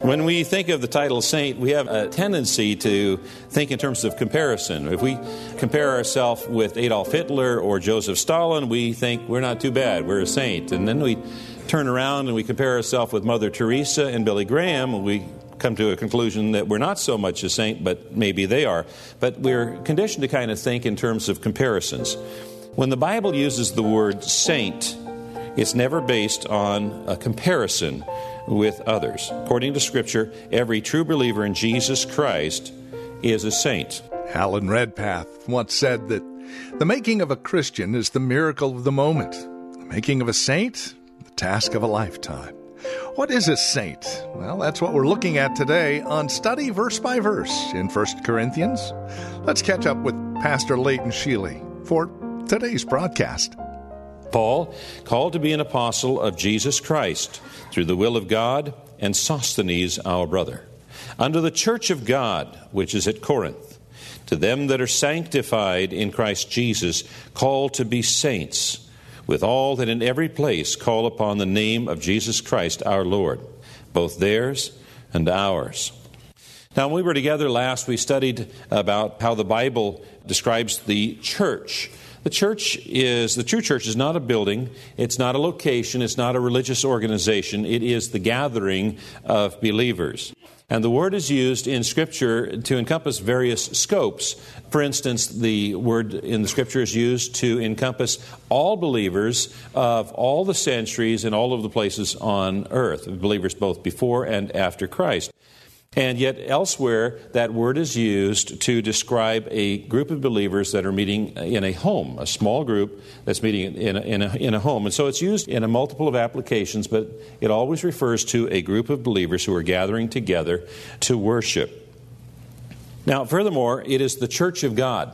When we think of the title saint, we have a tendency to think in terms of comparison. If we compare ourselves with Adolf Hitler or Joseph Stalin, we think we're not too bad, we're a saint. And then we turn around and we compare ourselves with Mother Teresa and Billy Graham, and we come to a conclusion that we're not so much a saint, but maybe they are. But we're conditioned to kind of think in terms of comparisons. When the Bible uses the word saint, it's never based on a comparison with others. According to Scripture, every true believer in Jesus Christ is a saint. Alan Redpath once said that the making of a Christian is the miracle of the moment, the making of a saint, the task of a lifetime. What is a saint? Well, that's what we're looking at today on Study Verse by Verse in 1 Corinthians. Let's catch up with Pastor Leighton Sheely for today's broadcast. Paul, called to be an apostle of Jesus Christ through the will of God, and Sosthenes, our brother, unto the church of God which is at Corinth, to them that are sanctified in Christ Jesus, called to be saints, with all that in every place call upon the name of Jesus Christ our Lord, both theirs and ours. Now, when we were together last, we studied about how the Bible describes the church. The church is, the true church is not a building, it's not a location, it's not a religious organization, it is the gathering of believers. And the word is used in Scripture to encompass various scopes. For instance, the word in the Scripture is used to encompass all believers of all the centuries and all of the places on earth, believers both before and after Christ. And yet, elsewhere, that word is used to describe a group of believers that are meeting in a home, a small group that's meeting in a, in a, in a home. And so it's used in a multiple of applications, but it always refers to a group of believers who are gathering together to worship. Now, furthermore, it is the church of God,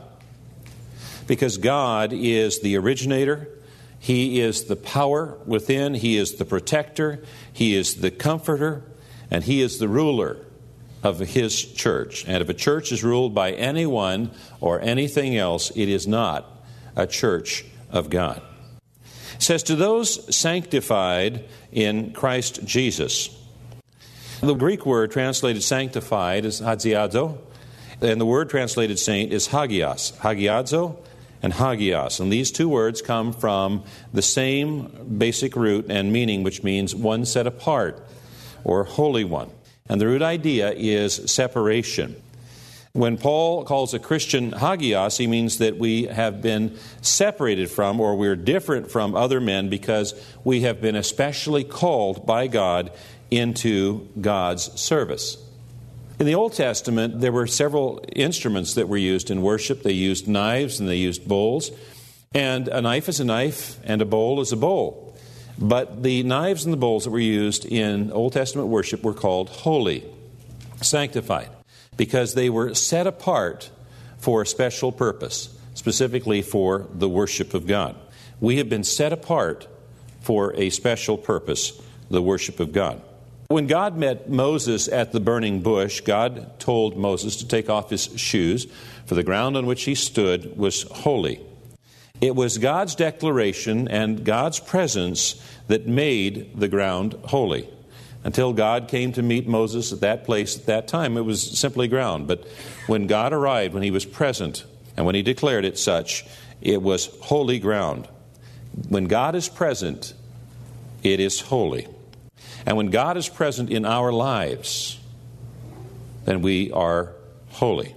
because God is the originator, He is the power within, He is the protector, He is the comforter, and He is the ruler of his church. And if a church is ruled by anyone or anything else, it is not a church of God. It says, To those sanctified in Christ Jesus. The Greek word translated sanctified is hagiadzo, and the word translated saint is hagios. Hagiadzo and hagios. And these two words come from the same basic root and meaning, which means one set apart or holy one. And the root idea is separation. When Paul calls a Christian hagios, he means that we have been separated from or we're different from other men because we have been especially called by God into God's service. In the Old Testament, there were several instruments that were used in worship. They used knives and they used bowls. And a knife is a knife, and a bowl is a bowl. But the knives and the bowls that were used in Old Testament worship were called holy, sanctified, because they were set apart for a special purpose, specifically for the worship of God. We have been set apart for a special purpose, the worship of God. When God met Moses at the burning bush, God told Moses to take off his shoes, for the ground on which he stood was holy. It was God's declaration and God's presence that made the ground holy. Until God came to meet Moses at that place at that time, it was simply ground. But when God arrived, when he was present, and when he declared it such, it was holy ground. When God is present, it is holy. And when God is present in our lives, then we are holy.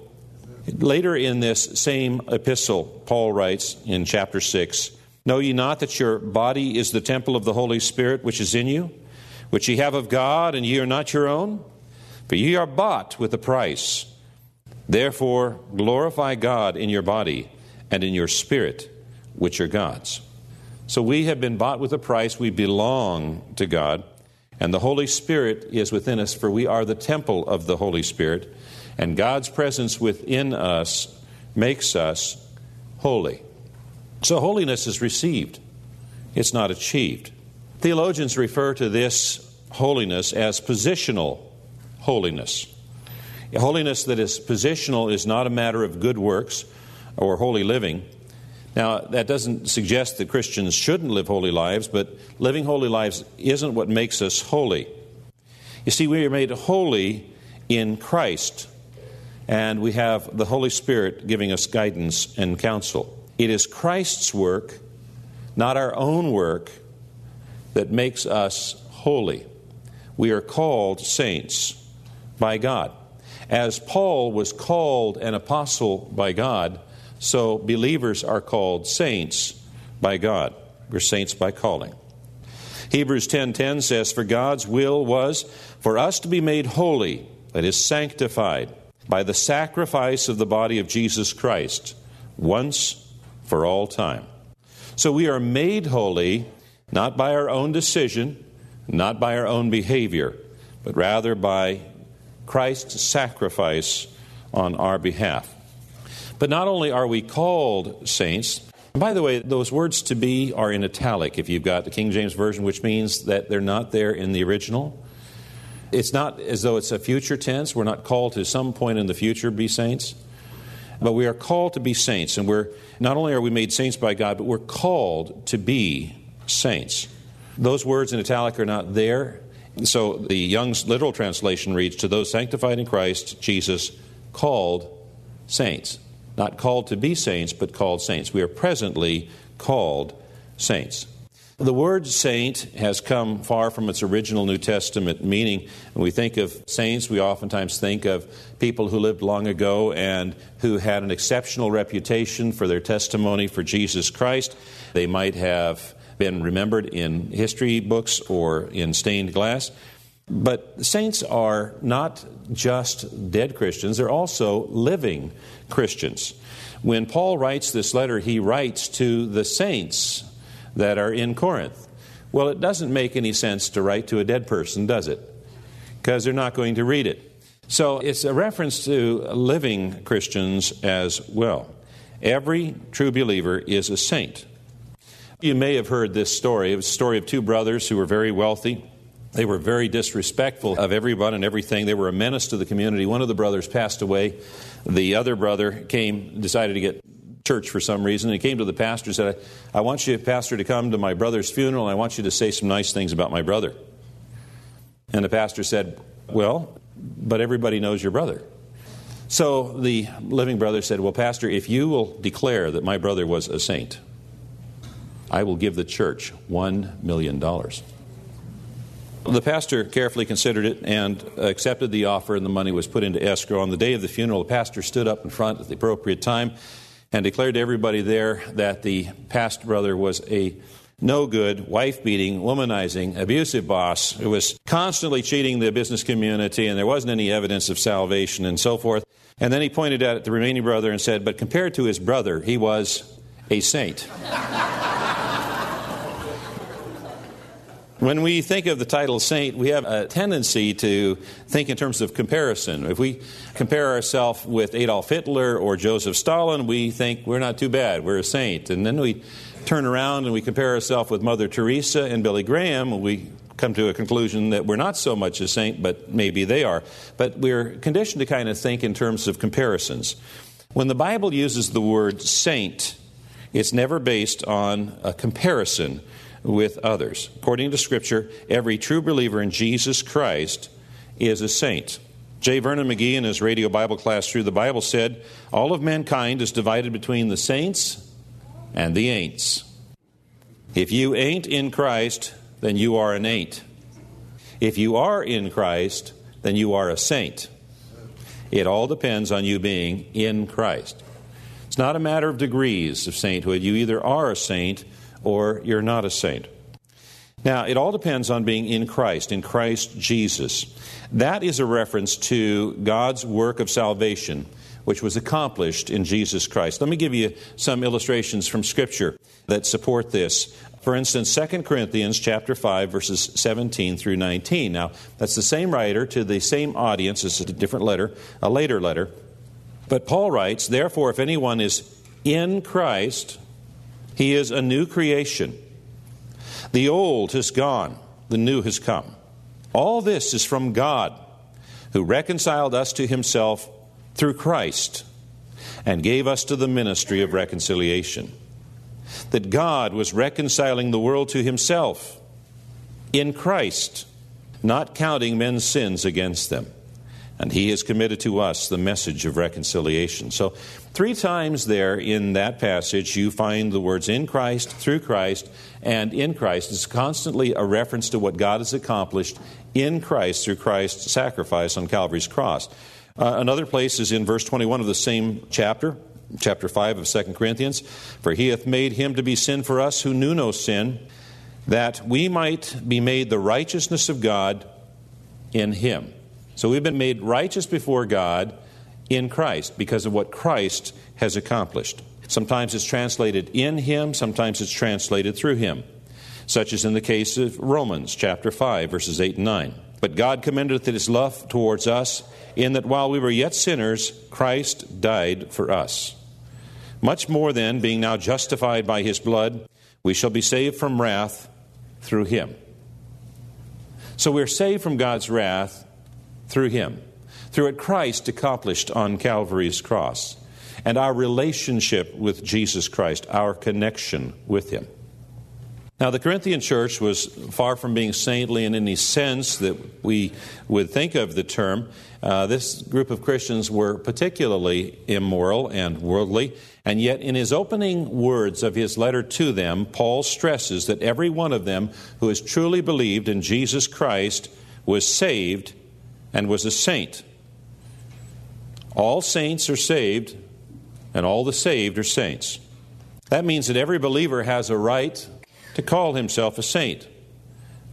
Later in this same epistle, Paul writes in chapter 6 Know ye not that your body is the temple of the Holy Spirit which is in you, which ye have of God, and ye are not your own? For ye are bought with a price. Therefore, glorify God in your body and in your spirit, which are God's. So we have been bought with a price. We belong to God. And the Holy Spirit is within us, for we are the temple of the Holy Spirit. And God's presence within us makes us holy. So holiness is received, it's not achieved. Theologians refer to this holiness as positional holiness. Holiness that is positional is not a matter of good works or holy living. Now, that doesn't suggest that Christians shouldn't live holy lives, but living holy lives isn't what makes us holy. You see, we are made holy in Christ, and we have the Holy Spirit giving us guidance and counsel. It is Christ's work, not our own work, that makes us holy. We are called saints by God. As Paul was called an apostle by God, so believers are called saints by God. We're saints by calling. Hebrews 10:10 says for God's will was for us to be made holy, that is sanctified by the sacrifice of the body of Jesus Christ once for all time. So we are made holy not by our own decision, not by our own behavior, but rather by Christ's sacrifice on our behalf. But not only are we called saints, by the way, those words to be are in italic if you've got the King James Version, which means that they're not there in the original. It's not as though it's a future tense. We're not called to some point in the future be saints. But we are called to be saints, and we're not only are we made saints by God, but we're called to be saints. Those words in italic are not there. So the Young's literal translation reads To those sanctified in Christ, Jesus called saints. Not called to be saints, but called saints. We are presently called saints. The word saint has come far from its original New Testament meaning. When we think of saints, we oftentimes think of people who lived long ago and who had an exceptional reputation for their testimony for Jesus Christ. They might have been remembered in history books or in stained glass. But saints are not just dead Christians, they're also living Christians. When Paul writes this letter, he writes to the saints that are in Corinth. Well, it doesn't make any sense to write to a dead person, does it? Because they're not going to read it. So it's a reference to living Christians as well. Every true believer is a saint. You may have heard this story. It was a story of two brothers who were very wealthy. They were very disrespectful of everyone and everything. They were a menace to the community. One of the brothers passed away. The other brother came, decided to get church for some reason. He came to the pastor and said, I want you, pastor, to come to my brother's funeral and I want you to say some nice things about my brother. And the pastor said, Well, but everybody knows your brother. So the living brother said, Well, Pastor, if you will declare that my brother was a saint, I will give the church $1 million. The pastor carefully considered it and accepted the offer, and the money was put into escrow. On the day of the funeral, the pastor stood up in front at the appropriate time and declared to everybody there that the past brother was a no good, wife beating, womanizing, abusive boss who was constantly cheating the business community, and there wasn't any evidence of salvation and so forth. And then he pointed out at the remaining brother and said, But compared to his brother, he was a saint. When we think of the title saint, we have a tendency to think in terms of comparison. If we compare ourselves with Adolf Hitler or Joseph Stalin, we think we're not too bad, we're a saint. And then we turn around and we compare ourselves with Mother Teresa and Billy Graham, we come to a conclusion that we're not so much a saint, but maybe they are. But we're conditioned to kind of think in terms of comparisons. When the Bible uses the word saint, it's never based on a comparison with others. According to Scripture, every true believer in Jesus Christ is a saint. J. Vernon McGee, in his radio Bible class through the Bible, said, All of mankind is divided between the saints and the ain'ts. If you ain't in Christ, then you are an ain't. If you are in Christ, then you are a saint. It all depends on you being in Christ. It's not a matter of degrees of sainthood. You either are a saint or you're not a saint. Now, it all depends on being in Christ, in Christ Jesus. That is a reference to God's work of salvation, which was accomplished in Jesus Christ. Let me give you some illustrations from Scripture that support this. For instance, 2 Corinthians chapter 5 verses 17 through 19. Now, that's the same writer to the same audience, it's a different letter, a later letter. But Paul writes, "Therefore if anyone is in Christ, he is a new creation. The old has gone, the new has come. All this is from God, who reconciled us to himself through Christ and gave us to the ministry of reconciliation." that God was reconciling the world to himself in Christ, not counting men's sins against them. And he has committed to us the message of reconciliation. So, three times there in that passage, you find the words in Christ, through Christ, and in Christ. It's constantly a reference to what God has accomplished in Christ through Christ's sacrifice on Calvary's cross. Uh, another place is in verse 21 of the same chapter chapter 5 of 2 Corinthians. For he hath made him to be sin for us who knew no sin, that we might be made the righteousness of God in him. So we've been made righteous before God in Christ because of what Christ has accomplished. Sometimes it's translated in him, sometimes it's translated through him, such as in the case of Romans chapter 5, verses 8 and 9. But God commendeth his love towards us, in that while we were yet sinners, Christ died for us. Much more then, being now justified by his blood, we shall be saved from wrath through him. So we're saved from God's wrath through him, through what Christ accomplished on Calvary's cross, and our relationship with Jesus Christ, our connection with him. Now, the Corinthian church was far from being saintly in any sense that we would think of the term. Uh, this group of Christians were particularly immoral and worldly, and yet in his opening words of his letter to them, Paul stresses that every one of them who has truly believed in Jesus Christ was saved and was a saint. All saints are saved, and all the saved are saints. That means that every believer has a right to call himself a saint.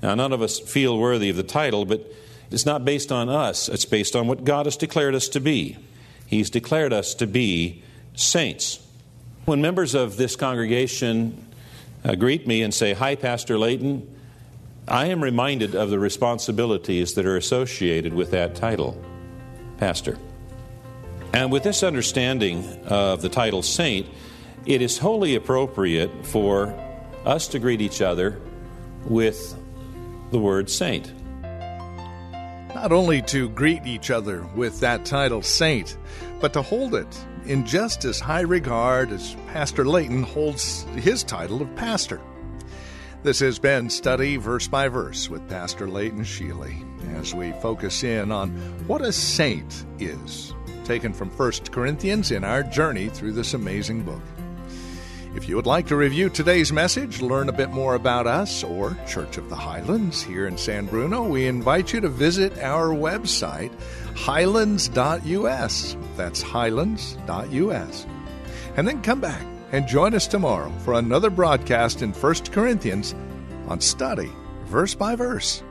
Now, none of us feel worthy of the title, but it's not based on us, it's based on what God has declared us to be. He's declared us to be saints. When members of this congregation uh, greet me and say, Hi, Pastor Layton, I am reminded of the responsibilities that are associated with that title, Pastor. And with this understanding of the title saint, it is wholly appropriate for us to greet each other with the word saint. Not only to greet each other with that title saint, but to hold it in just as high regard as Pastor Layton holds his title of pastor. This has been Study Verse by Verse with Pastor Layton Sheely as we focus in on what a saint is, taken from 1 Corinthians in our journey through this amazing book. If you would like to review today's message, learn a bit more about us or Church of the Highlands here in San Bruno, we invite you to visit our website, highlands.us. That's highlands.us. And then come back and join us tomorrow for another broadcast in 1 Corinthians on Study Verse by Verse.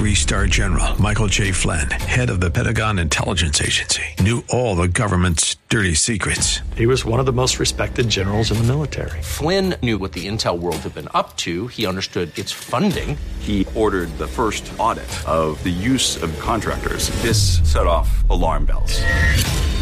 Three star general Michael J. Flynn, head of the Pentagon Intelligence Agency, knew all the government's dirty secrets. He was one of the most respected generals in the military. Flynn knew what the intel world had been up to, he understood its funding. He ordered the first audit of the use of contractors. This set off alarm bells.